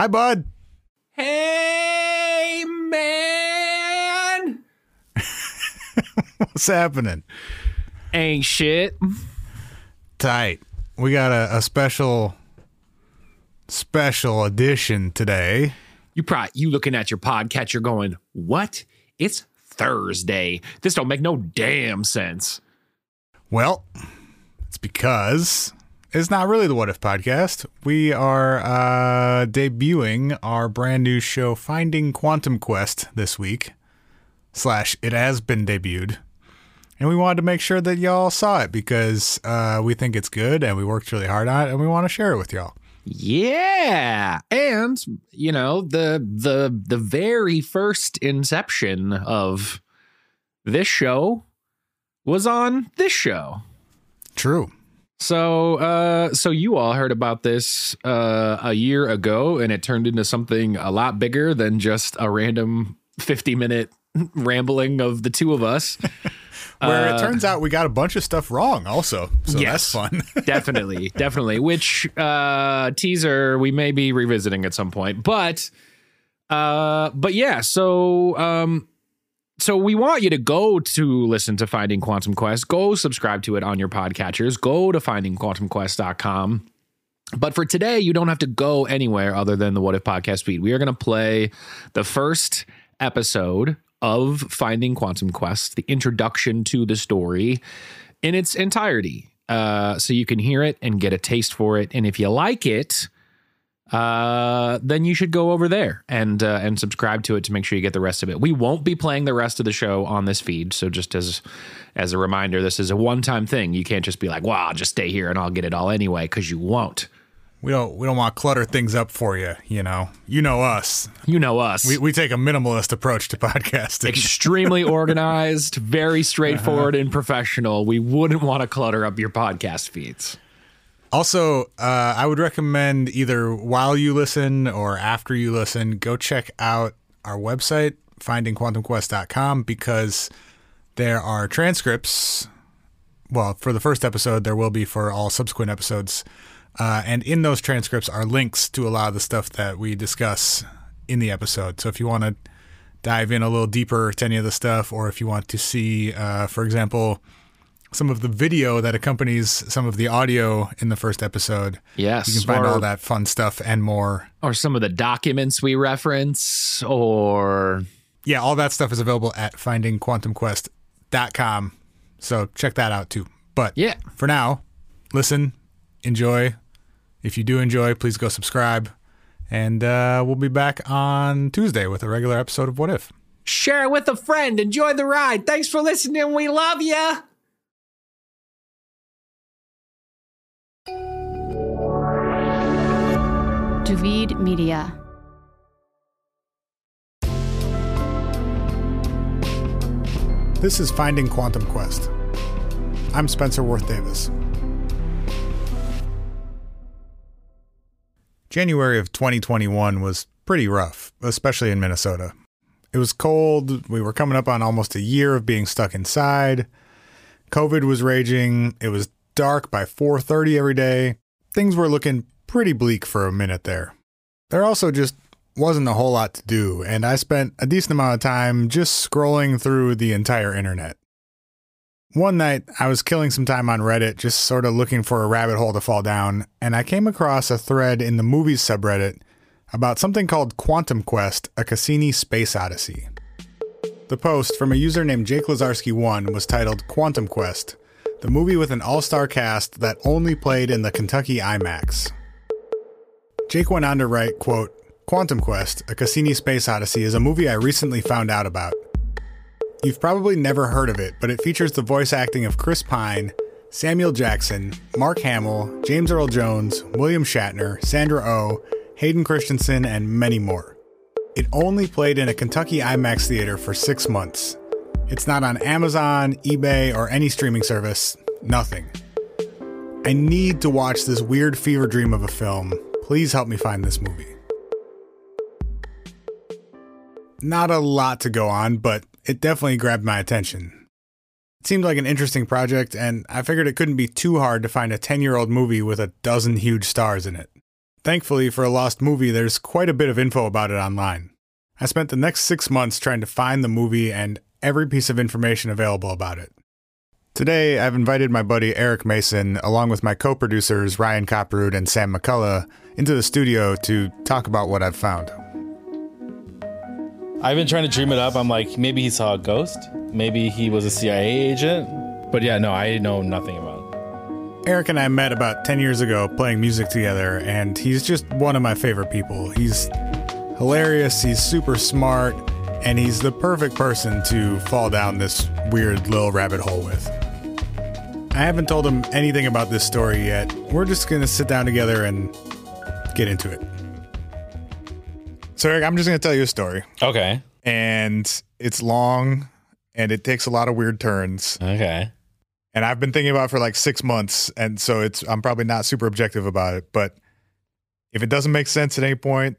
Hi, bud. Hey, man. What's happening? Ain't shit. Tight. We got a, a special, special edition today. You probably you looking at your podcatcher going, "What? It's Thursday. This don't make no damn sense." Well, it's because it's not really the What If podcast. We are uh, debuting our brand new show, Finding Quantum Quest, this week. Slash, it has been debuted. And we wanted to make sure that y'all saw it because uh, we think it's good and we worked really hard on it and we want to share it with y'all. Yeah. And, you know, the the the very first inception of this show was on this show. True. So, uh, so you all heard about this uh, a year ago, and it turned into something a lot bigger than just a random fifty-minute rambling of the two of us. Where Uh, it turns out we got a bunch of stuff wrong, also. So Yes. that's fun. definitely, definitely. Which uh, teaser we may be revisiting at some point, but uh, but yeah. So um, so we want you to go to listen to Finding Quantum Quest. Go subscribe to it on your podcatchers. Go to findingquantumquest.com. But for today, you don't have to go anywhere other than the What If podcast feed. We are going to play the first episode of Finding Quantum Quest, the introduction to the story in its entirety. Uh, so you can hear it and get a taste for it. And if you like it, uh, then you should go over there and uh, and subscribe to it to make sure you get the rest of it. We won't be playing the rest of the show on this feed, so just as as a reminder, this is a one time thing. You can't just be like, "Well, I'll just stay here and I'll get it all anyway," because you won't. we don't we don't want to clutter things up for you, you know. You know us. You know us. We, we take a minimalist approach to podcasting. Extremely organized, very straightforward and professional. We wouldn't want to clutter up your podcast feeds. Also, uh, I would recommend either while you listen or after you listen, go check out our website, findingquantumquest.com, because there are transcripts. Well, for the first episode, there will be for all subsequent episodes. Uh, and in those transcripts are links to a lot of the stuff that we discuss in the episode. So if you want to dive in a little deeper to any of the stuff, or if you want to see, uh, for example, some of the video that accompanies some of the audio in the first episode. Yes, You can find or- all that fun stuff and more. Or some of the documents we reference, or Yeah, all that stuff is available at findingquantumquest.com. So check that out too. But yeah, for now, listen, enjoy. If you do enjoy, please go subscribe. And uh, we'll be back on Tuesday with a regular episode of What If. share it with a friend. Enjoy the ride. Thanks for listening. We love you. Duvid Media. This is Finding Quantum Quest. I'm Spencer Worth Davis. January of 2021 was pretty rough, especially in Minnesota. It was cold. We were coming up on almost a year of being stuck inside. COVID was raging. It was dark by 4:30 every day. Things were looking pretty bleak for a minute there. There also just wasn't a whole lot to do, and I spent a decent amount of time just scrolling through the entire internet. One night, I was killing some time on Reddit, just sort of looking for a rabbit hole to fall down, and I came across a thread in the movies subreddit about something called Quantum Quest, a Cassini space odyssey. The post from a user named Jake Lazarski1 was titled Quantum Quest, the movie with an all star cast that only played in the Kentucky IMAX. Jake went on to write, quote, Quantum Quest, a Cassini space odyssey is a movie I recently found out about. You've probably never heard of it, but it features the voice acting of Chris Pine, Samuel Jackson, Mark Hamill, James Earl Jones, William Shatner, Sandra Oh, Hayden Christensen, and many more. It only played in a Kentucky IMAX theater for six months. It's not on Amazon, eBay, or any streaming service. Nothing. I need to watch this weird fever dream of a film. Please help me find this movie. Not a lot to go on, but it definitely grabbed my attention. It seemed like an interesting project, and I figured it couldn't be too hard to find a 10 year old movie with a dozen huge stars in it. Thankfully, for a lost movie, there's quite a bit of info about it online. I spent the next six months trying to find the movie and every piece of information available about it. Today, I've invited my buddy Eric Mason, along with my co producers Ryan Copperud and Sam McCullough, into the studio to talk about what I've found. I've been trying to dream it up. I'm like, maybe he saw a ghost. Maybe he was a CIA agent. But yeah, no, I know nothing about it. Eric and I met about 10 years ago playing music together, and he's just one of my favorite people. He's hilarious, he's super smart, and he's the perfect person to fall down this weird little rabbit hole with. I haven't told him anything about this story yet. We're just going to sit down together and get into it. So, Eric, I'm just going to tell you a story, Okay. and it's long and it takes a lot of weird turns. Okay. and I've been thinking about it for like six months, and so it's I'm probably not super objective about it. But if it doesn't make sense at any point,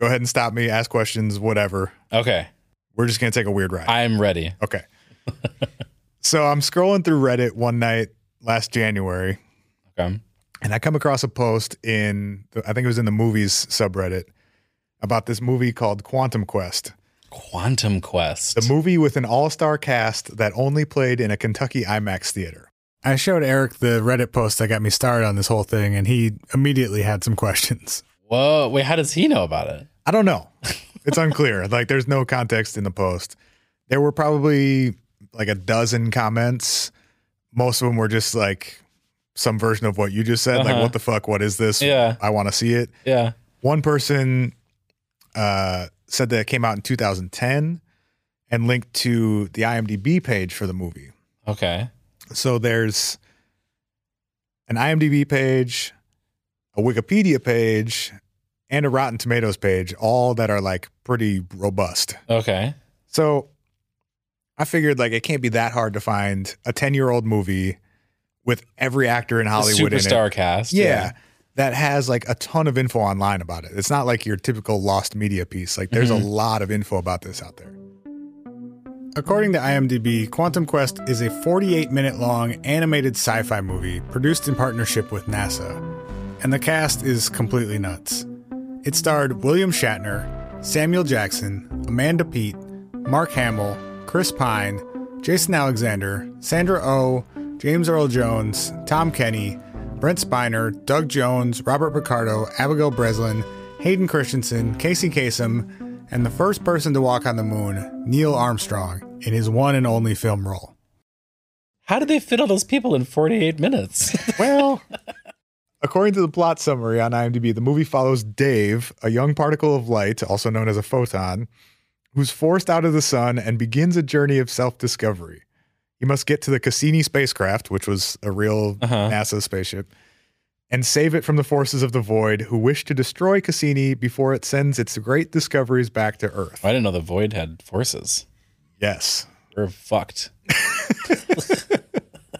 go ahead and stop me, ask questions, whatever. Okay. We're just gonna take a weird ride. I'm ready. okay. so I'm scrolling through Reddit one night last January, Okay. and I come across a post in the, I think it was in the movies subreddit about this movie called Quantum Quest. Quantum Quest. The movie with an all star cast that only played in a Kentucky IMAX theater. I showed Eric the Reddit post that got me started on this whole thing, and he immediately had some questions. Whoa. Wait, how does he know about it? I don't know. It's unclear. like, there's no context in the post. There were probably like a dozen comments. Most of them were just like some version of what you just said. Like, Uh-huh. what the fuck? What is this? Yeah. I want to see it. Yeah. One person uh, said that it came out in 2010 and linked to the IMDb page for the movie. Okay. So there's an IMDb page, a Wikipedia page, and a Rotten Tomatoes page, all that are like pretty robust. Okay. So I figured like it can't be that hard to find a 10 year old movie with every actor in Hollywood in it. superstar cast. Yeah. That has like a ton of info online about it. It's not like your typical lost media piece. Like there's Mhm. a lot of info about this out there. According to IMDb, Quantum Quest is a 48 minute long animated sci fi movie produced in partnership with NASA. And the cast is completely nuts. It starred William Shatner, Samuel Jackson, Amanda Peet, Mark Hamill, Chris Pine, Jason Alexander, Sandra Oh, James Earl Jones, Tom Kenny, Brent Spiner, Doug Jones, Robert Picardo, Abigail Breslin, Hayden Christensen, Casey Kasem, and the first person to walk on the moon, Neil Armstrong, in his one and only film role. How did they fit all those people in 48 minutes? Well, according to the plot summary on IMDb, the movie follows Dave, a young particle of light, also known as a photon, who's forced out of the sun and begins a journey of self discovery. He must get to the Cassini spacecraft, which was a real Uh-huh. NASA spaceship, and save it from the forces of the void who wish to destroy Cassini before it sends its great discoveries back to Earth. I didn't know the void had forces. Yes. We're fucked.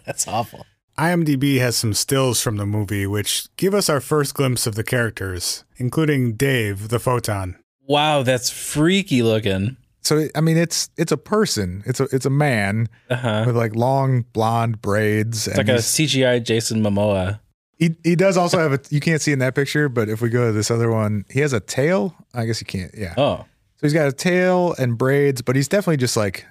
That's awful. IMDb has some stills from the movie which give us our first glimpse of the characters, including Dave, the photon. Wow, that's freaky looking. So I mean, it's it's a person. It's a it's a man Uh-huh. with like long blonde braids. It's like a CGI Jason Momoa. he he does also have a. You can't see in that picture, but if we go to this other one, he has a tail. I guess you can't. Yeah. Oh, So he's got a tail and braids, but he's definitely just like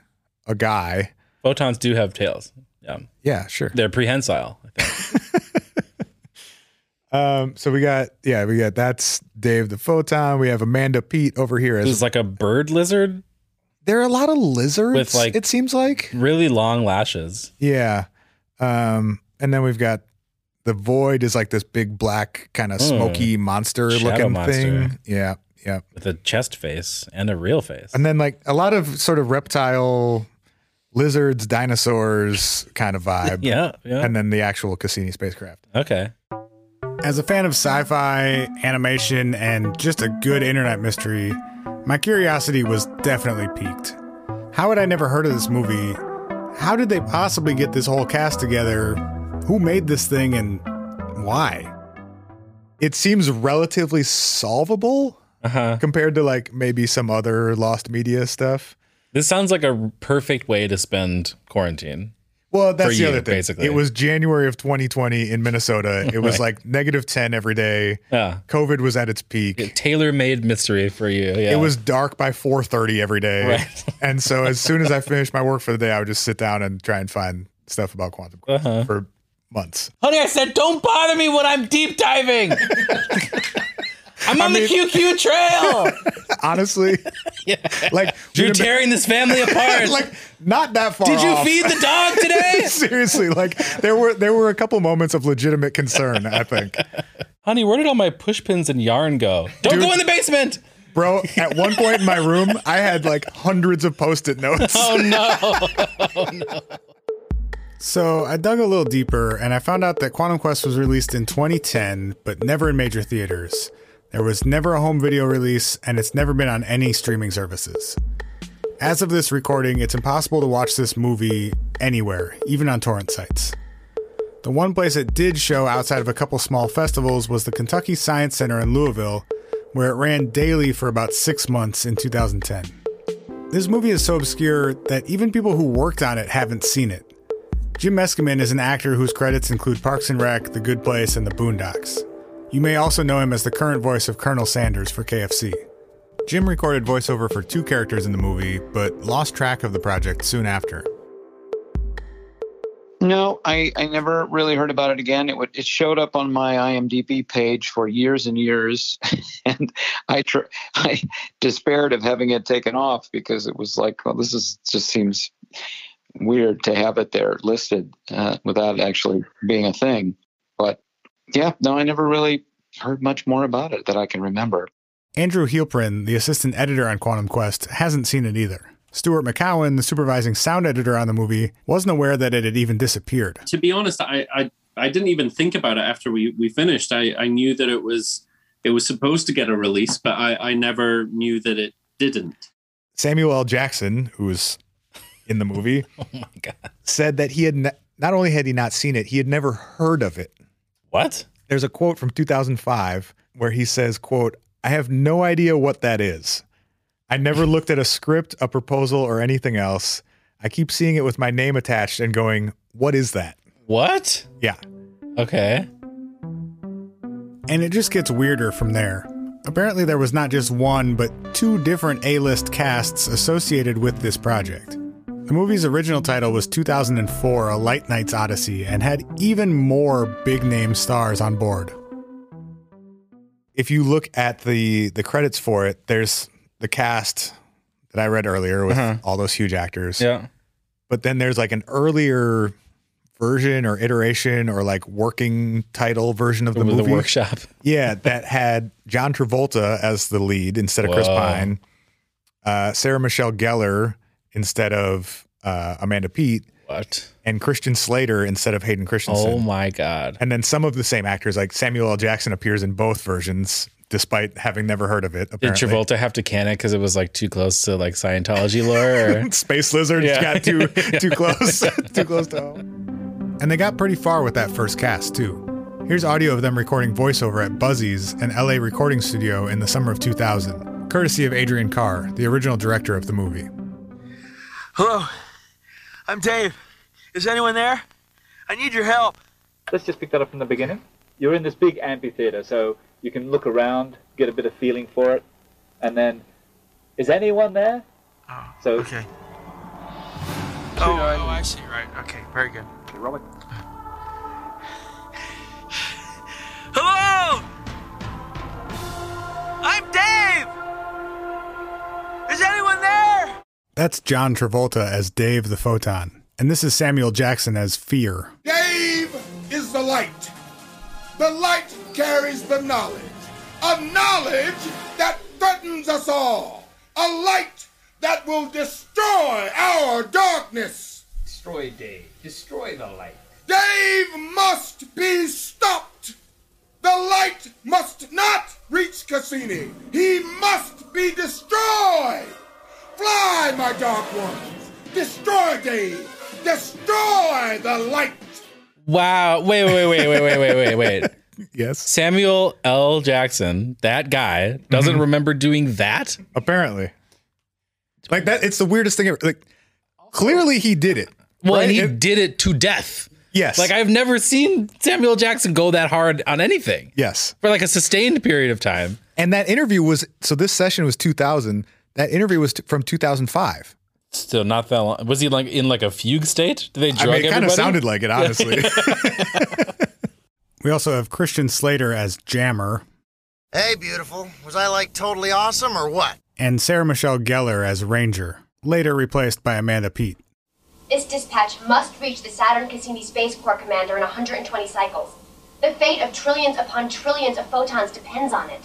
a guy. photons do have tails. Yeah, Yeah, sure. they're prehensile. I think. Um. So we got yeah we got that's Dave the photon. We have Amanda Peet over here as There's like a bird lizard, there are a lot of lizards. With, like- it seems like really long lashes. yeah. Um. And then we've got the void is like this big black kind of Hmm. smoky monster Shadow looking monster. thing. Yeah. Yeah. with a chest face and a real face. And then like a lot of sort of reptile lizards, dinosaurs kind of vibe. yeah, yeah. And then the actual Cassini spacecraft. okay. As a fan of sci fi, animation, and just a good internet mystery, my curiosity was definitely piqued. How had I never heard of this movie? How did they possibly get this whole cast together? Who made this thing and why? It seems relatively solvable Uh huh. compared to like maybe some other lost media stuff. This sounds like a perfect way to spend quarantine. Well, that's the you, other thing. basically. It was January of 2020 in Minnesota. It was Right. like negative 10 every day. Yeah. COVID was at its peak. Tailor made mystery for you. Yeah. It was dark by 4:30 every day. Right. and so as soon as I finished my work for the day, I would just sit down and try and find stuff about quantum Uh-huh. for months. Honey, I said, don't bother me when I'm deep diving. I'm on mean- the QQ trail. Honestly, like You're tearing this family apart. like not that far. Did you off. feed the dog today? Seriously, like there were there were a couple moments of legitimate concern. I think, Honey, where did all my push pins and yarn go? Don't Dude. go in the basement. bro. At one point in my room, I had like hundreds of post-it notes. Oh no. Oh, so I dug a little deeper and I found out that Quantum Quest was released in 2010, but never in major theaters. There was never a home video release, and it's never been on any streaming services. As of this recording, it's impossible to watch this movie anywhere, even on torrent sites. The one place it did show outside of a couple small festivals was the Kentucky Science Center in Louisville, where it ran daily for about six months in 2010. This movie is so obscure that even people who worked on it haven't seen it. Jim Meskimen is an actor whose credits include Parks and Rec, The Good Place, and The Boondocks. You may also know him as the current voice of Colonel Sanders for KFC. Jim recorded voiceover for two characters in the movie, but lost track of the project soon after. No, I, I never really heard about it again. It would it showed up on my IMDb page for years and years, and I tr- I despaired of having it taken off because it was like, well, this is just seems weird to have it there listed uh, without actually being a thing. But yeah, no, I never really heard much more about it that I can remember. Andrew Heelprin, the assistant editor on Quantum Quest, hasn't seen it either. Stuart McCowan, the supervising sound editor on the movie, wasn't aware that it had even disappeared. to be honest, I, I I didn't even think about it after we, we finished. I, I knew that it was it was supposed to get a release, but I, I never knew that it didn't. Samuel L. Jackson, who's in the movie, oh my god. said that he had ne- not only had he not seen it, he had never heard of it. What? There's a quote from 2005 where he says, quote, I have no idea what that is. I never looked at a script, a proposal, or anything else. I keep seeing it with my name attached and going, what is that? What? Yeah. Okay. And it just gets weirder from there. Apparently, there was not just one, but two different A list casts associated with this project. The movie's original title was 2004 A Light Knight's Odyssey and had even more big name stars on board. If you look at the, the credits for it, there's the cast that I read earlier with Uh-huh. all those huge actors. Yeah. But then there's like an earlier version or iteration or like working title version of the Over the movie. workshop. Yeah, that had John Travolta as the lead instead of Chris Pine, uh, Sarah Michelle Gellar instead of uh, Amanda Peet, What? and Christian Slater instead of Hayden Christensen. Oh my god. and then some of the same actors, like Samuel L. Jackson, appears in both versions, despite having never heard of it. Did Travolta have to can it because it was like too close to like Scientology lore? Or? Space lizard Yeah. got too too close, too close to home. And they got pretty far with that first cast too. Here's audio of them recording voiceover at Buzzy's, an LA recording studio in the summer of 2000, courtesy of Adrian Carr, the original director of the movie. Hello, I'm Dave. Is anyone there? I need your help. let's just pick that up from the beginning. You're in this big amphitheater, so you can look around, get a bit of feeling for it, and then, is anyone there? Oh, So, okay. Oh, oh, I see. Right. Okay. Very good. Okay, Robert, Hello. I'm Dave. Is anyone there? That's John Travolta as Dave the Photon, and this is Samuel Jackson as Fear. Dave is the light. The light carries the knowledge. A knowledge that threatens us all. A light that will destroy our darkness. Destroy Dave. Destroy the light. Dave must be stopped. The light must not reach Cassini. He must be destroyed. Fly, my dark ones. Destroy Dave. Destroy the light. wow. Wait, wait, wait, wait, wait, wait, wait, wait. Yes, Samuel L. Jackson, that guy, doesn't Mm-hmm. remember doing that. apparently. Like that, it's the weirdest thing ever. Like, clearly he did it. Well, Right? and he It- did it to death. Yes. Like I've never seen Samuel Jackson go that hard on anything yes. for like a sustained period of time. And that interview was so this session was 2000. That interview was t- from 2005. Still not that long. Was he like in like a fugue state? Did they I drug mean, it kind everybody? of sounded like it, honestly. we also have Christian Slater as Jammer Hey, beautiful. Was I like totally awesome or what? and Sarah Michelle Gellar as Ranger, later replaced by Amanda Peet. This dispatch must reach the Saturn Cassini Space Corps commander in 120 cycles. The fate of trillions upon trillions of photons depends on it.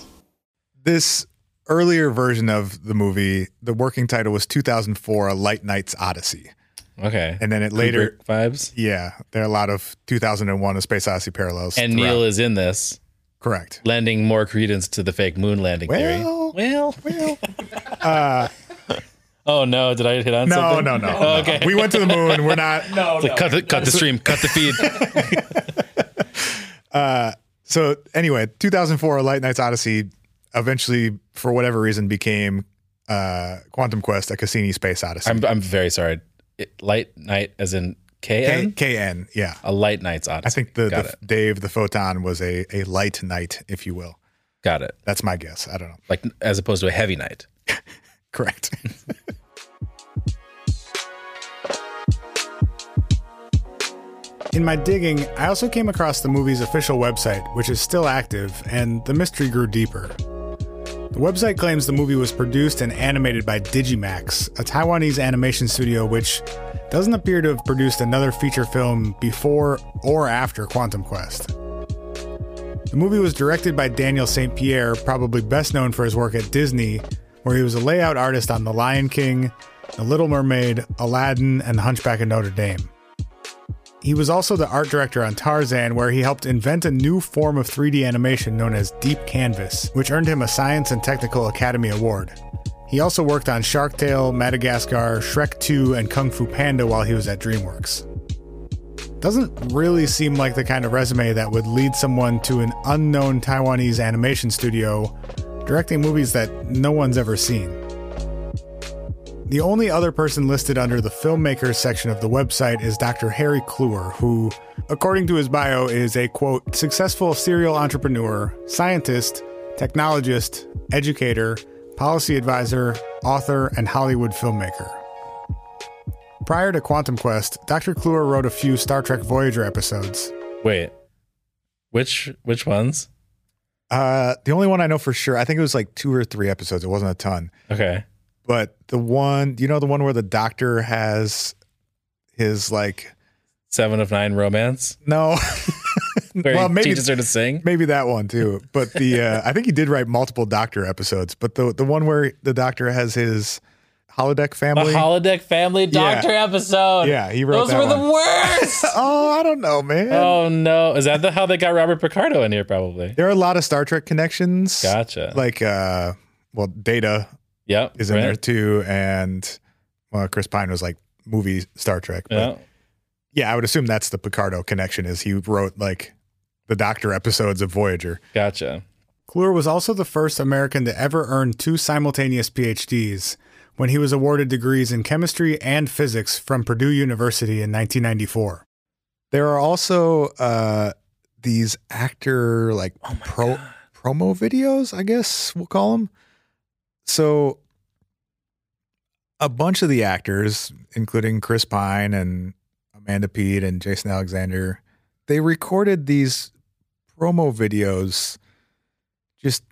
This earlier version of the movie, the working title was 2004: A Light Knight's Odyssey. Okay. And then it later Kubrick vibes. Yeah, there are a lot of 2001: A Space Odyssey parallels. And throughout. Neil is in this, correct. lending more credence to the fake moon landing theory. Well, Well, well. Uh, oh no, did I hit on no, something? no, no, Oh, no. okay. We went to the moon. We're not. It's like, cut the cut the stream, cut the feed. Uh, so anyway, 2004, A Light Knight's Odyssey, eventually for whatever reason became uh, Quantum Quest, a Cassini Space Odyssey. I'm I'm very sorry. It, light knight, as in K- KN. KN, yeah. A light knight's odyssey. I think the, the. Dave the photon was a a light knight, if you will. Got it. That's my guess. I don't know. Like as opposed to a heavy knight. Correct. In my digging, I also came across the movie's official website, which is still active, and the mystery grew deeper. The website claims the movie was produced and animated by Digimax, a Taiwanese animation studio which doesn't appear to have produced another feature film before or after Quantum Quest. The movie was directed by Daniel St. Pierre, probably best known for his work at Disney, where he was a layout artist on The Lion King, The Little Mermaid, Aladdin, and The Hunchback of Notre Dame. He was also the art director on Tarzan, where he helped invent a new form of 3D animation known as Deep Canvas, which earned him a Science and Technical Academy Award. He also worked on Shark Tale, Madagascar, Shrek 2, and Kung Fu Panda while he was at DreamWorks. Doesn't really seem like the kind of resume that would lead someone to an unknown Taiwanese animation studio directing movies that no one's ever seen. The only other person listed under the filmmakers section of the website is Dr. Harry Kloor, who, according to his bio, is a quote, successful serial entrepreneur, scientist, technologist, educator, policy advisor, author, and Hollywood filmmaker. Prior to Quantum Quest, Dr. Kloor wrote a few Star Trek Voyager episodes. Wait. Which which ones? Uh, the only one I know for sure, I think it was like two or three episodes. It wasn't a ton. Okay. But the one, you know, the one where the doctor has his like Seven of Nine romance. no, Where well maybe teaches her to sing. maybe that one too. But the uh, I think he did write multiple doctor episodes. But the the one where the doctor has his holodeck The family. holodeck family doctor episode. Yeah, he wrote Those were the worst. oh, I don't know, man. oh no. Is that the, how they got Robert Picardo in here? Probably. There are a lot of Star Trek connections. Gotcha. Like uh, well, Data Yep. is in right. there too, and well, Chris Pine was like movie Star Trek. But Yeah. yeah, I would assume that's the Picardo connection. Is he wrote like the Doctor episodes of Voyager. Gotcha. Kloor was also the first American to ever earn two simultaneous PhDs when he was awarded degrees in chemistry and physics from Purdue University in 1994. There are also uh, these actor like pro promo videos, I guess we'll call them. So a bunch of the actors, including Chris Pine and Amanda Peet and Jason Alexander, they recorded these promo videos just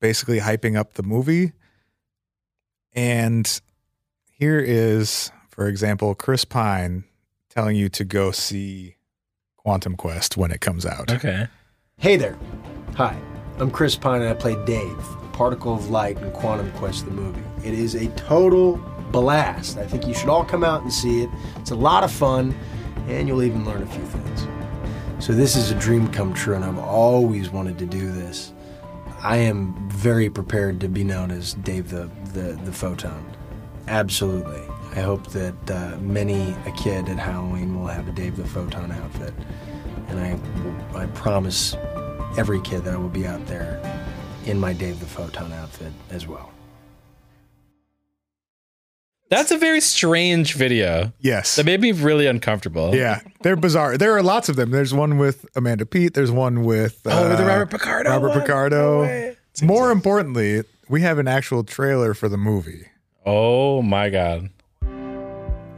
basically hyping up the movie. And here is, for example, Chris Pine telling you to go see Quantum Quest when it comes out. Okay. Hey there. Hi, I'm Chris Pine and I play Dave, Particle of Light and Quantum Quest the movie. It is a total blast. I think you should all come out and see it. It's a lot of fun, and you'll even learn a few things. So, this is a dream come true, and I've always wanted to do this. I am very prepared to be known as Dave the, the, the Photon. Absolutely. I hope that uh, many a kid at Halloween will have a Dave the Photon outfit. And I, I promise every kid that I will be out there in my Dave the Photon outfit as well. That's a very strange video. Yes. That made me really uncomfortable. Yeah, they're bizarre. There are lots of them. There's one with Amanda Peet. There's one with uh, Oh, the Robert Picardo Robert one? Picardo. More importantly, we have an actual trailer for the movie. Oh my god.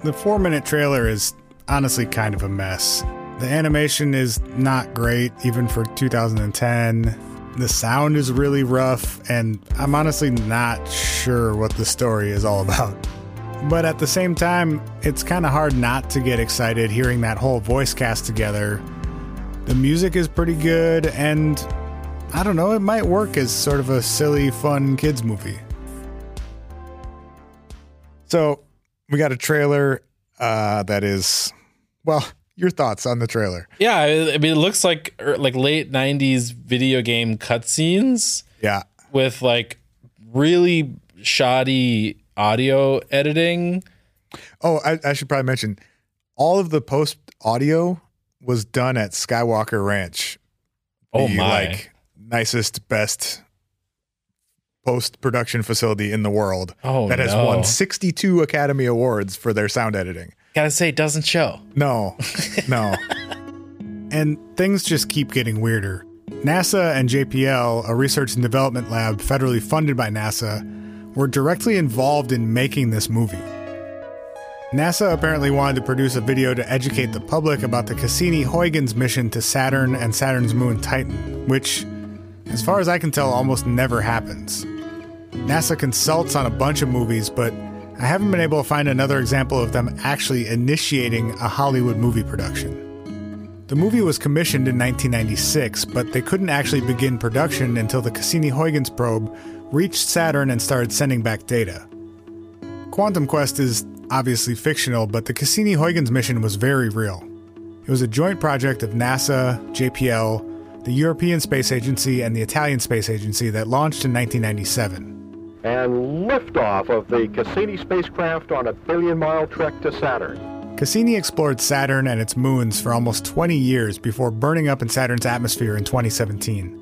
The four minute trailer is honestly kind of a mess. The animation is not great, even for 2010. The sound is really rough, and I'm honestly not sure what the story is all about. But at the same time, it's kind of hard not to get excited hearing that whole voice cast together. The music is pretty good, and I don't know, it might work as sort of a silly, fun kids movie. So we got a trailer uh, that is, well, your thoughts on the trailer? Yeah, I mean, it looks like er, like late '90s video game cutscenes. Yeah, with like really shoddy audio editing. Oh, I, I should probably mention all of the post audio was done at Skywalker Ranch. Oh the, my. Like nicest, best post production facility in the world. Oh, that has no. won 62 Academy Awards for their sound editing. Gotta say, it doesn't show. No, no. and things just keep getting weirder. NASA and JPL, a research and development lab federally funded by NASA, were directly involved in making this movie. NASA apparently wanted to produce a video to educate the public about the Cassini Huygens mission to Saturn and Saturn's moon Titan, which, as far as I can tell, almost never happens. NASA consults on a bunch of movies, but I haven't been able to find another example of them actually initiating a Hollywood movie production. The movie was commissioned in 1996, but they couldn't actually begin production until the Cassini Huygens probe reached Saturn and started sending back data. Quantum Quest is obviously fictional, but the Cassini Huygens mission was very real. It was a joint project of NASA, JPL, the European Space Agency, and the Italian Space Agency that launched in 1997 and liftoff of the Cassini spacecraft on a billion mile trek to Saturn. Cassini explored Saturn and its moons for almost 20 years before burning up in Saturn's atmosphere in 2017.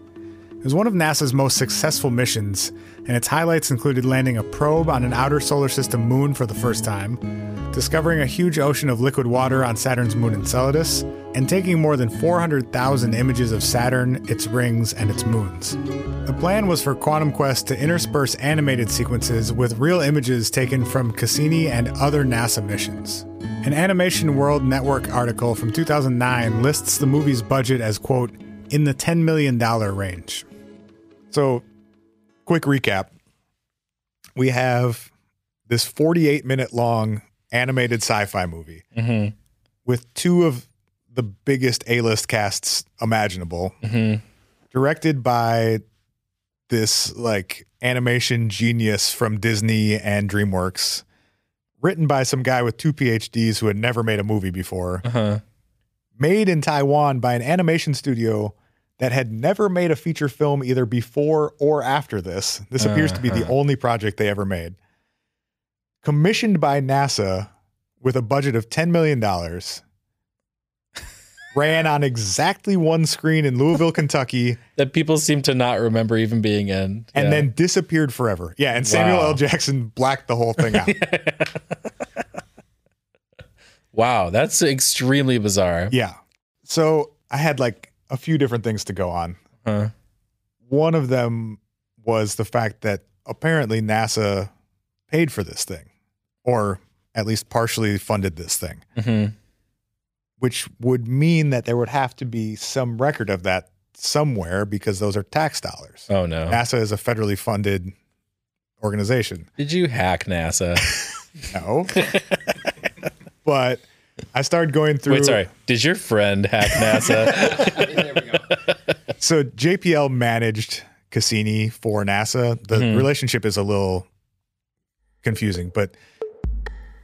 It was one of NASA's most successful missions, and its highlights included landing a probe on an outer solar system moon for the first time, discovering a huge ocean of liquid water on Saturn's moon Enceladus, and taking more than 400,000 images of Saturn, its rings, and its moons. The plan was for Quantum Quest to intersperse animated sequences with real images taken from Cassini and other NASA missions. An Animation World Network article from 2009 lists the movie's budget as, quote, in the $10 million range. So, quick recap. We have this 48 minute long animated sci fi movie Mhm. with two of the biggest A list casts imaginable, Mhm. directed by this like animation genius from Disney and DreamWorks, written by some guy with two PhDs who had never made a movie before, Uh-huh. made in Taiwan by an animation studio that had never made a feature film either before or after this. This appears to be the Uh-huh. only project they ever made. Commissioned by NASA with a budget of $10 million. ran on exactly one screen in Louisville, Kentucky, That people seem to not remember even being in. and then disappeared forever. Yeah, and Samuel Wow. L. Jackson blacked the whole thing out. wow, that's extremely bizarre. yeah. So I had like a few different things to go on. Huh. One of them was the fact that apparently NASA paid for this thing, or at least partially funded this thing, Mhm. which would mean that there would have to be some record of that somewhere because those are tax dollars. Oh no. NASA is a federally funded organization. Did you hack NASA? No. but I started going through. Wait, sorry. Did your friend hack NASA? there we go. So JPL managed Cassini for NASA. The Mhm. relationship is a little confusing, but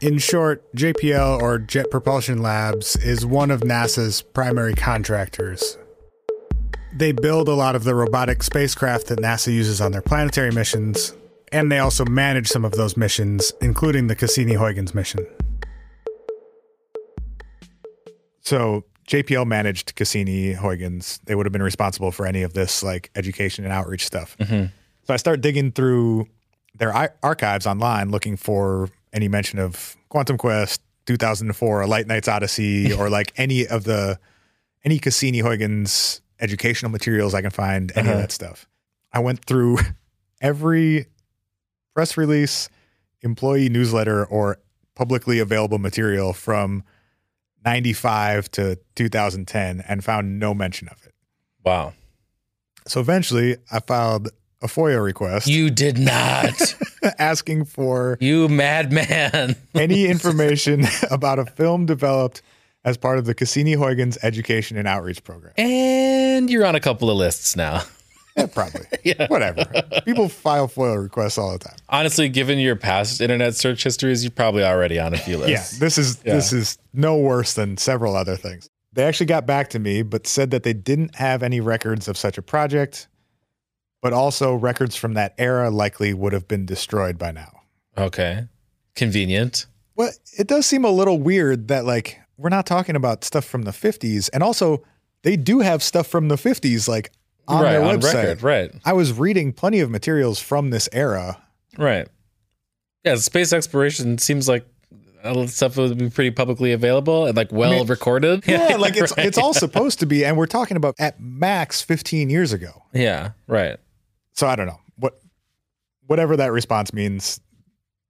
in short, JPL or Jet Propulsion Labs is one of NASA's primary contractors. They build a lot of the robotic spacecraft that NASA uses on their planetary missions, and they also manage some of those missions, including the Cassini Huygens mission. So JPL managed Cassini, Huygens. They would have been responsible for any of this like education and outreach stuff. Mhm. So I start digging through their ar- archives online looking for any mention of Quantum Quest, 2004, A Light Knight's Odyssey, or like any of the any Cassini Huygens educational materials I can find, any of Uh-huh. that stuff. I went through every press release, employee newsletter, or publicly available material from 95 to 2010 and found no mention of it. Wow. So eventually I filed a FOIA request You did not. asking for you madman. any information about a film developed as part of the Cassini Huygens Education and Outreach Program. and you're on a couple of lists now. Yeah, probably. Yeah. Whatever. People file FOIA requests all the time. Honestly, given your past internet search histories, you're probably already on a few lists. Yeah, this is Yeah. this is no worse than several other things. They actually got back to me, but said that they didn't have any records of such a project, but also records from that era likely would have been destroyed by now. Okay. Convenient. Well, it does seem a little weird that like we're not talking about stuff from the 50s, and also they do have stuff from the 50s like on right, their on website. record. Right. I was reading plenty of materials from this era. Right. Yeah, space exploration seems like a lot stuff would be pretty publicly available and like well mean, recorded. Yeah, like it's Right. it's all supposed to be, and we're talking about at max 15 years ago. Yeah, right. So I don't know what whatever that response means.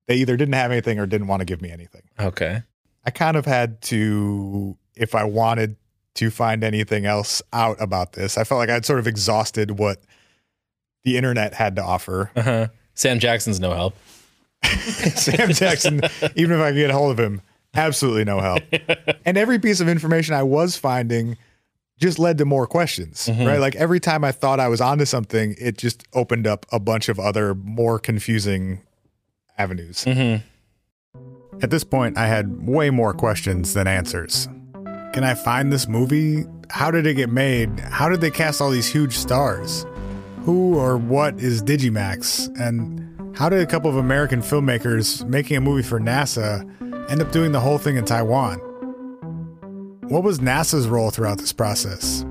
They either didn't have anything or didn't want to give me anything. Okay. I kind of had to, if I wanted to find anything else out about this, I felt like I'd sort of exhausted what the internet had to offer. Uh-huh. Sam Jackson's no help. Sam Jackson, even if I could get a hold of him, absolutely no help. And every piece of information I was finding just led to more questions, Mhm. right? Like every time I thought I was onto something, it just opened up a bunch of other more confusing avenues. Mhm. At this point, I had way more questions than answers. Can I find this movie? How did it get made? How did they cast all these huge stars? Who or what is Digimax? And how did a couple of American filmmakers making a movie for NASA end up doing the whole thing in Taiwan? What was NASA's role throughout this process?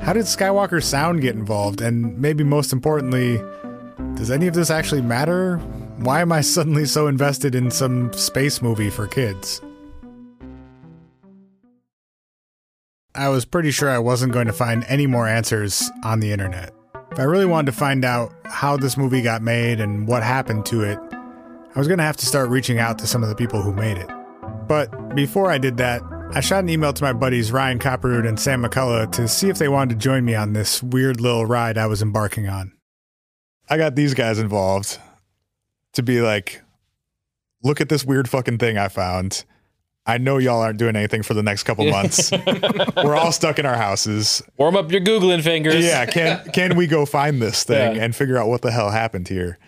How did Skywalker Sound get involved? And maybe most importantly, does any of this actually matter? Why am I suddenly so invested in some space movie for kids? I was pretty sure I wasn't going to find any more answers on the internet. If I really wanted to find out how this movie got made and what happened to it, I was going to have to start reaching out to some of the people who made it. But before I did that, I shot an email to my buddies Ryan Copperud and Sam McCullough to see if they wanted to join me on this weird little ride I was embarking on. I got these guys involved to be like, look at this weird fucking thing I found. I know y'all aren't doing anything for the next couple months. We're all stuck in our houses. Warm up your Googling fingers. Yeah, can can we go find this thing Yeah. and figure out what the hell happened here?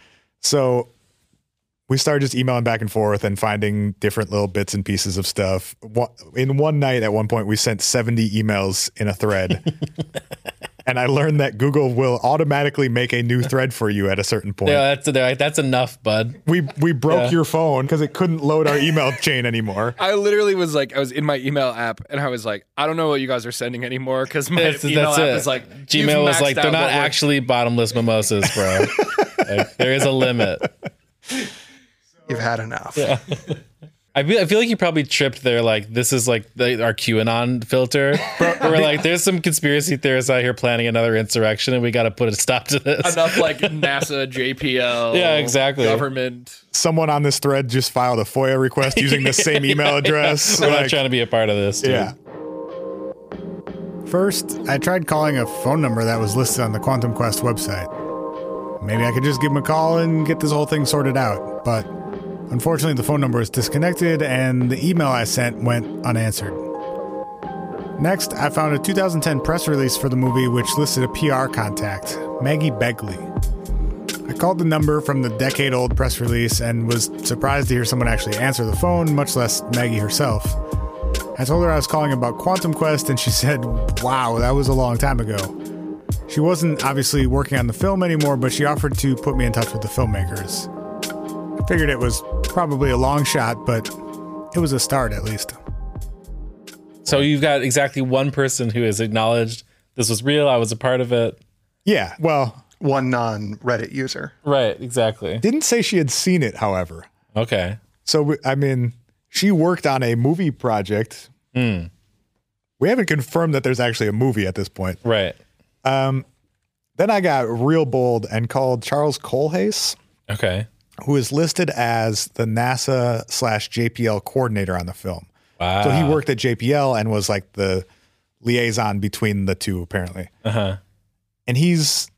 So we started just emailing back and forth and finding different little bits and pieces of stuff. In one night, at one point, we sent 70 emails in a thread. and I learned that Google will automatically make a new thread for you at a certain point. Yeah, that's they're like, that's enough, bud. We we broke Yeah. your phone because it couldn't load our email chain anymore. I literally was like, I was in my email app and I was like, I don't know what you guys are sending anymore because my That's, email that's app it. is like, Gmail was like, they're not what we're- actually bottomless mimosas, bro. like, there is a limit. You've had enough. Yeah. I feel, I feel like you probably tripped there. Like this is like the, our QAnon filter. Where we're like, there's some conspiracy theorists out here planning another insurrection, and we got to put a stop to this. enough like NASA, JPL, Yeah, exactly. government. Someone on this thread just filed a FOIA request using the same email address. We're not trying to be a part of this. Dude. Yeah. First, I tried calling a phone number that was listed on the Quantum Quest website. Maybe I could just give them a call and get this whole thing sorted out, but unfortunately, the phone number is disconnected and the email I sent went unanswered. Next, I found a 2010 press release for the movie which listed a PR contact, Maggie Begley. I called the number from the decade old press release and was surprised to hear someone actually answer the phone, much less Maggie herself. I told her I was calling about Quantum Quest, and she said, Wow, that was a long time ago. She wasn't obviously working on the film anymore, but she offered to put me in touch with the filmmakers. I figured it was probably a long shot, but it was a start at least. So you've got exactly one person who has acknowledged this was real. I was a part of it. Yeah, well, one non Reddit user. Right, exactly. Didn't say she had seen it, however. Okay. So I mean, she worked on a movie project. Hmm. We haven't confirmed that there's actually a movie at this point. Right. Um, then I got real bold and called Charles Kohlhase, Okay. Who is listed as the NASA slash JPL coordinator on the film. Wow. So he worked at JPL and was like the liaison between the two, apparently. Uh huh. And he's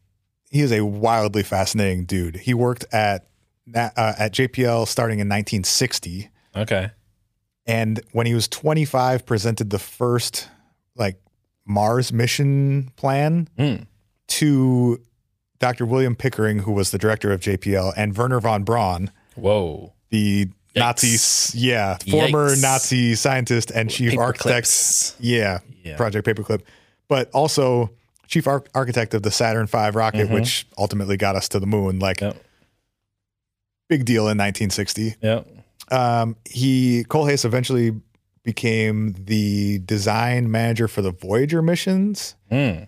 he is a wildly fascinating dude. He worked at uh, at JPL starting in 1960, Okay. and when he was 25, presented the first like Mars mission plan Hmm. to Dr. William Pickering, who was the director of JPL, and Wernher von Braun, Whoa. the Nazi, yeah, former Yikes. Nazi scientist and chief Paper architect, yeah, Yeah. Project Paperclip, but also chief ar- architect of the Saturn V rocket, Mhm. which ultimately got us to the moon. Like, Yep. big deal in 1960. Yeah. Um, he Kohlhase eventually became the design manager for the Voyager missions. Hmm.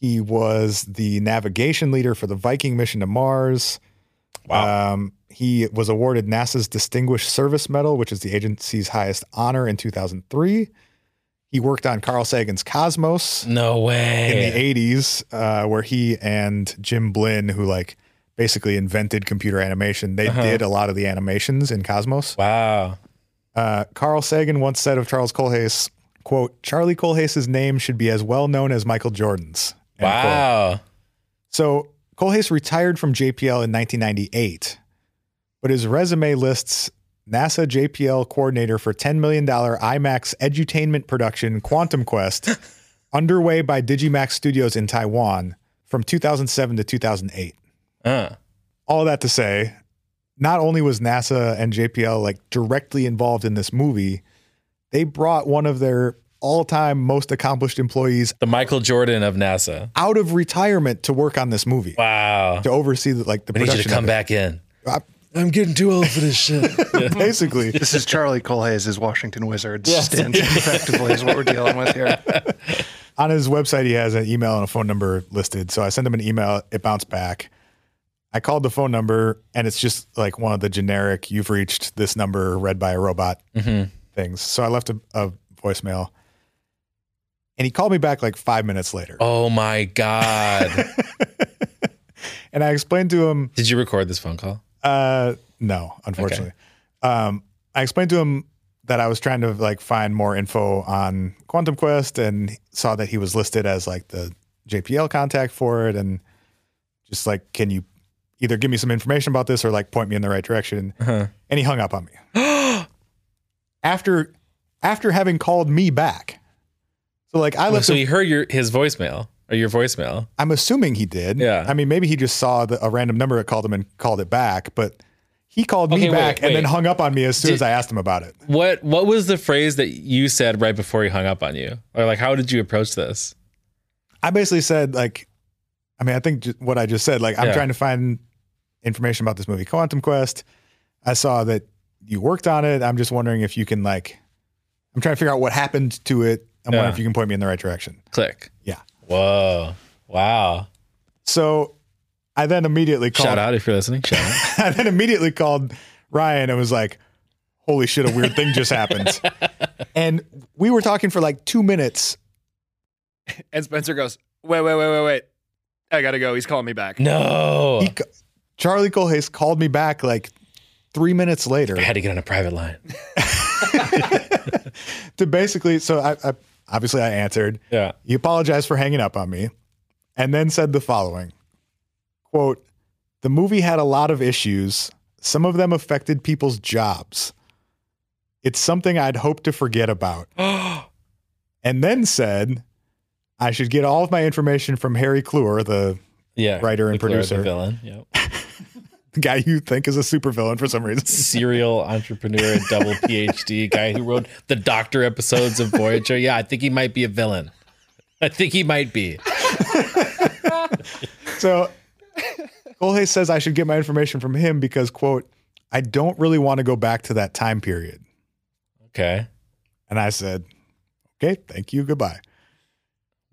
He was the navigation leader for the Viking mission to Mars. Wow. Um, he was awarded NASA's Distinguished Service Medal, which is the agency's highest honor in 2003. He worked on Carl Sagan's Cosmos No way. in the 80s, uh, where he and Jim Blinn, who like basically invented computer animation, they Uh-huh. did a lot of the animations in Cosmos. wow. Uh, Carl Sagan once said of Charles Kohlhase, quote, Charlie Kohlhase's name should be as well known as Michael Jordan's. End quote. Wow. So Kohlhase retired from JPL in 1998, but his resume lists NASA JPL coordinator for $10 million IMAX edutainment production Quantum Quest, underway by Digimax Studios in Taiwan from 2007 to 2008. Uh. All that to say, not only was NASA and JPL like directly involved in this movie, they brought one of their all-time most accomplished employees The Michael Jordan of NASA. out of retirement to work on this movie Wow. to oversee the, like the I need you production to come back in. I- I'm getting too old for this shit. basically This is Charlie Kohlhase's Washington Wizards Yes. stint, effectively, is what we're dealing with here. on his website he has an email and a phone number listed so i sent him an email it bounced back i called the phone number and it's just like one of the generic you've reached this number read by a robot Mhm. things so i left a, a voicemail and he called me back like five minutes later Oh my God. and i explained to him Did you record this phone call? Uh, no, unfortunately. Um, I explained to him that I was trying to like find more info on Quantum Quest and saw that he was listed as like the JPL contact for it, and just like, can you either give me some information about this or like point me in the right direction? Uh-huh. And he hung up on me after after having called me back. So like I Oh, left. so he heard your his voicemail or your voicemail. I'm assuming he did. Yeah. I mean, maybe he just saw the, a random number that called him and called it back, but he called me Okay, wait, back and then hung up on me as soon Did- as I asked him about it. What what was the phrase that you said right before he hung up on you? Or like how did you approach this? I basically said, like, I mean, I think what I just said, like, I'm Yeah. trying to find information about this movie, Quantum Quest. I saw that you worked on it. I'm just wondering if you can, like, I'm trying to figure out what happened to it. I'm Yeah. wondering if you can point me in the right direction. Click. Yeah. Whoa. Wow. So I then immediately called. Shout out if you're listening. Shout out. I then immediately called Ryan and was like, holy shit, a weird thing just happened. and we were talking for like two minutes. And Spencer goes, wait, wait, wait, wait, wait. I gotta go. He's calling me back. No. He, ca- Charlie Kohlhase called me back like three minutes later I had to get on a private line. to basically. So I, I obviously I answered. Yeah. He apologized for hanging up on me and then said the following quote, the movie had a lot of issues. Some of them affected people's jobs. It's something I'd hoped to forget about. and then said, I should get all of my information from Harry Kloor, the Yeah. Writer and producer. The villain. Yep. guy you think is a supervillain for some reason. Serial entrepreneur, double PhD guy who wrote the Doctor episodes of Voyager. Yeah, I think he might be a villain. I think he might be. So Kohlhase says I should get my information from him because, quote, I don't really want to go back to that time period. Okay. And I said, okay, thank you, goodbye.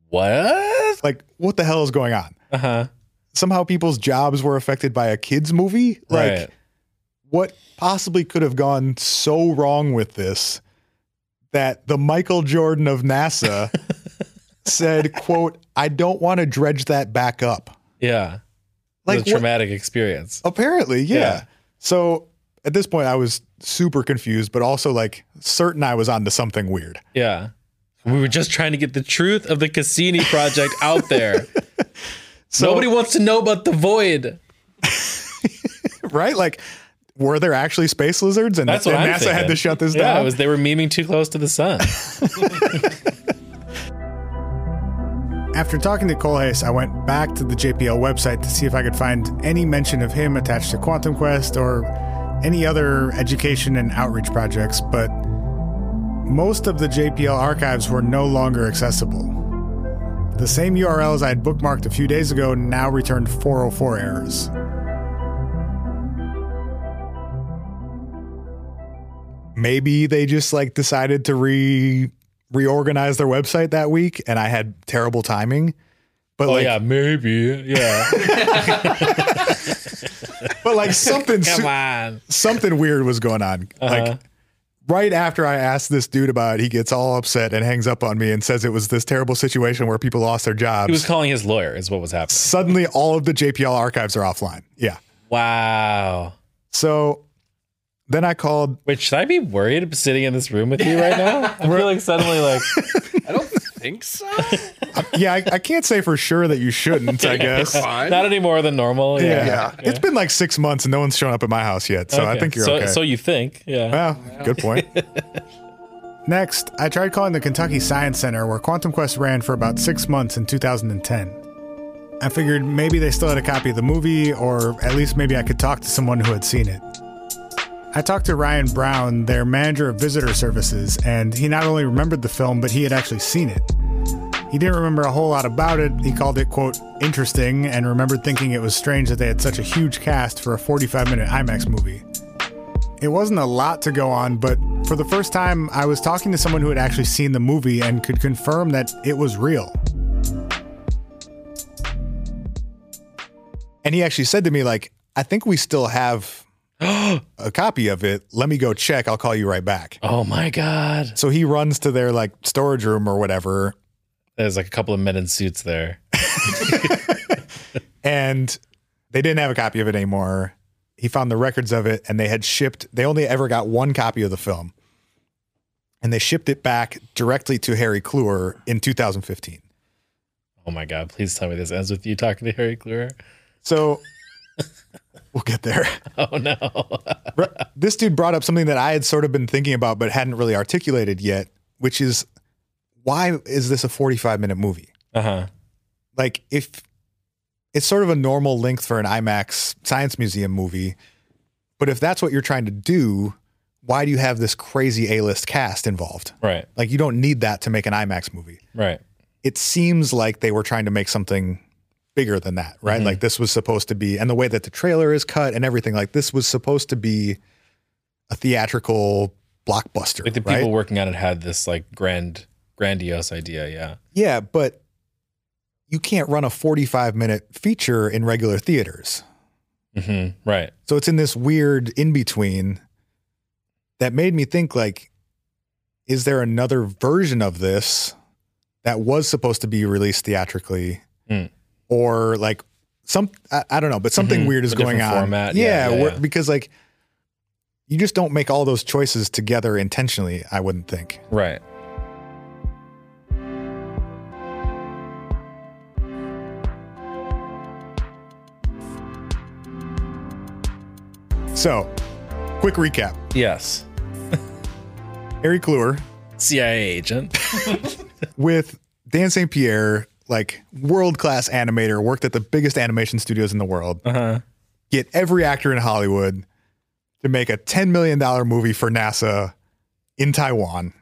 What? Like, what the hell is going on? Uh huh. Somehow people's jobs were affected by a kids movie. Like, Right. what possibly could have gone so wrong with this that the Michael Jordan of NASA said, quote, I don't want to dredge that back up. Yeah. Like Like a what- traumatic experience. Apparently, yeah. Yeah. So at this point, I was super confused, but also like certain I was onto something weird. Yeah. We were just trying to get the truth of the Cassini project out there. Nobody wants to know about the void. right? Like, were there actually space lizards? And, and NASA thinking. had to shut this yeah, down. was they were memeing too close to the sun. After talking to Kohlhase, I went back to the JPL website to see if I could find any mention of him attached to Quantum Quest or any other education and outreach projects, but most of the JPL archives were no longer accessible. The same URLs I had bookmarked a few days ago now returned 404 errors. Maybe they just like decided to re reorganize their website that week and I had terrible timing. But oh like yeah, maybe. Yeah. but like something Come on. something weird was going on. Uh-huh. Like right after I asked this dude about it, he gets all upset and hangs up on me and says it was this terrible situation where people lost their jobs. He was calling his lawyer, is what was happening. Suddenly all of the JPL archives are offline. Yeah. Wow. So then I called Wait, should I be worried sitting in this room with you right now? I feel like suddenly like I don't think so. Yeah, I, I can't say for sure that you shouldn't, I guess. Not any more than normal. Yeah. Yeah. It's been like six months and no one's shown up at my house yet. So I think you're so, okay. So you think, yeah. Well, good point. Next, I tried calling the Kentucky Science Center where Quantum Quest ran for about six months in 2010. I figured maybe they still had a copy of the movie, or at least maybe I could talk to someone who had seen it. I talked to Ryan Brown, their manager of visitor services, and he not only remembered the film, but he had actually seen it. He didn't remember a whole lot about it. He called it, quote, interesting, and remembered thinking it was strange that they had such a huge cast for a 45 minute IMAX movie. It wasn't a lot to go on, but for the first time, I was talking to someone who had actually seen the movie and could confirm that it was real. And he actually said to me, like, I think we still have a copy of it. Let me go check. I'll call you right back. Oh my god. So he runs to their like storage room or whatever, There's like a couple of men in suits there. and they didn't have a copy of it anymore. He found the records of it, and they had shipped. They only ever got one copy of the film, and they shipped it back directly to Harry Kloor in 2015. Oh my god, please tell me this ends with you talking to Harry Kloor. So we'll get there. Oh no. This dude brought up something that I had sort of been thinking about, but hadn't really articulated yet, which is why is this a 45 minute movie? Uh-huh. Like, if it's sort of a normal length for an IMAX science museum movie, but if that's what you're trying to do, why do you have this crazy A list cast involved? Right. Like, you don't need that to make an IMAX movie. Right. It seems like they were trying to make something bigger than that, right? Mhm. Like, this was supposed to be, and the way that the trailer is cut and everything, like, this was supposed to be a theatrical blockbuster. Like the right? people working on it had this like grand grandiose idea, yeah. Yeah, but you can't run a 45 minute feature in regular theaters. hmm Right. So it's in this weird in between that made me think like, is there another version of this that was supposed to be released theatrically? Mm. Or like some, I, I don't know, but something Mhm. weird is A going on. format. Yeah, yeah, yeah. because like you just don't make all those choices together intentionally, I wouldn't think. Right. So, quick recap. Yes. Harry Kloor, CIA agent. with Dan St. Pierre, like world class animator, worked at the biggest animation studios in the world. Uh-huh. Get every actor in Hollywood to make a $10 million movie for NASA in Taiwan.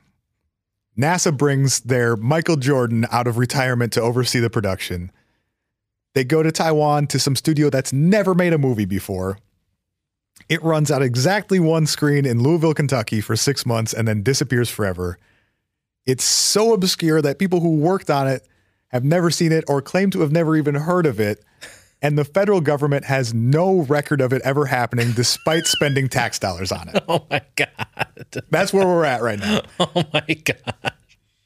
NASA brings their Michael Jordan out of retirement to oversee the production. They go to Taiwan to some studio that's never made a movie before. It runs out exactly one screen in Louisville, Kentucky for six months and then disappears forever. It's so obscure that people who worked on it have never seen it or claim to have never even heard of it. and the federal government has no record of it ever happening despite spending tax dollars on it. Oh my god. That's where we're at right now. Oh my god.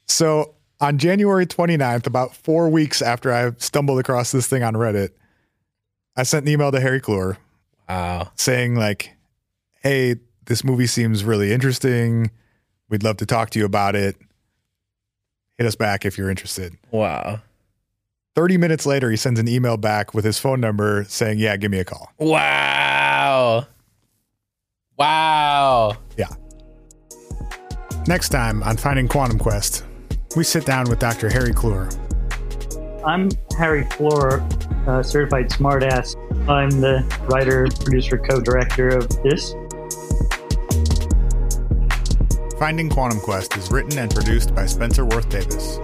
So on January 29th, about four weeks after I stumbled across this thing on Reddit, I sent an email to Harry Kloor Wow. saying, like, hey, this movie seems really interesting. We'd love to talk to you about it. Hit us back if you're interested. Wow. 30 minutes later, he sends an email back with his phone number saying, yeah, give me a call. Wow. Wow. Yeah. Next time on Finding Quantum Quest, we sit down with Dr. Harry Kloor. I'm Harry Kloor, uh, certified smartass. I'm the writer, producer, co-director of this. Finding Quantum Quest is written and produced by Spencer Worth Davis.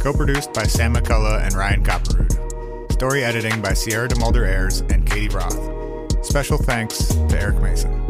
Co-produced by Sam McCullough and Ryan Copperud. Story editing by Sierra DeMulder Ayers and Katie Roth. Special thanks to Eric Mason.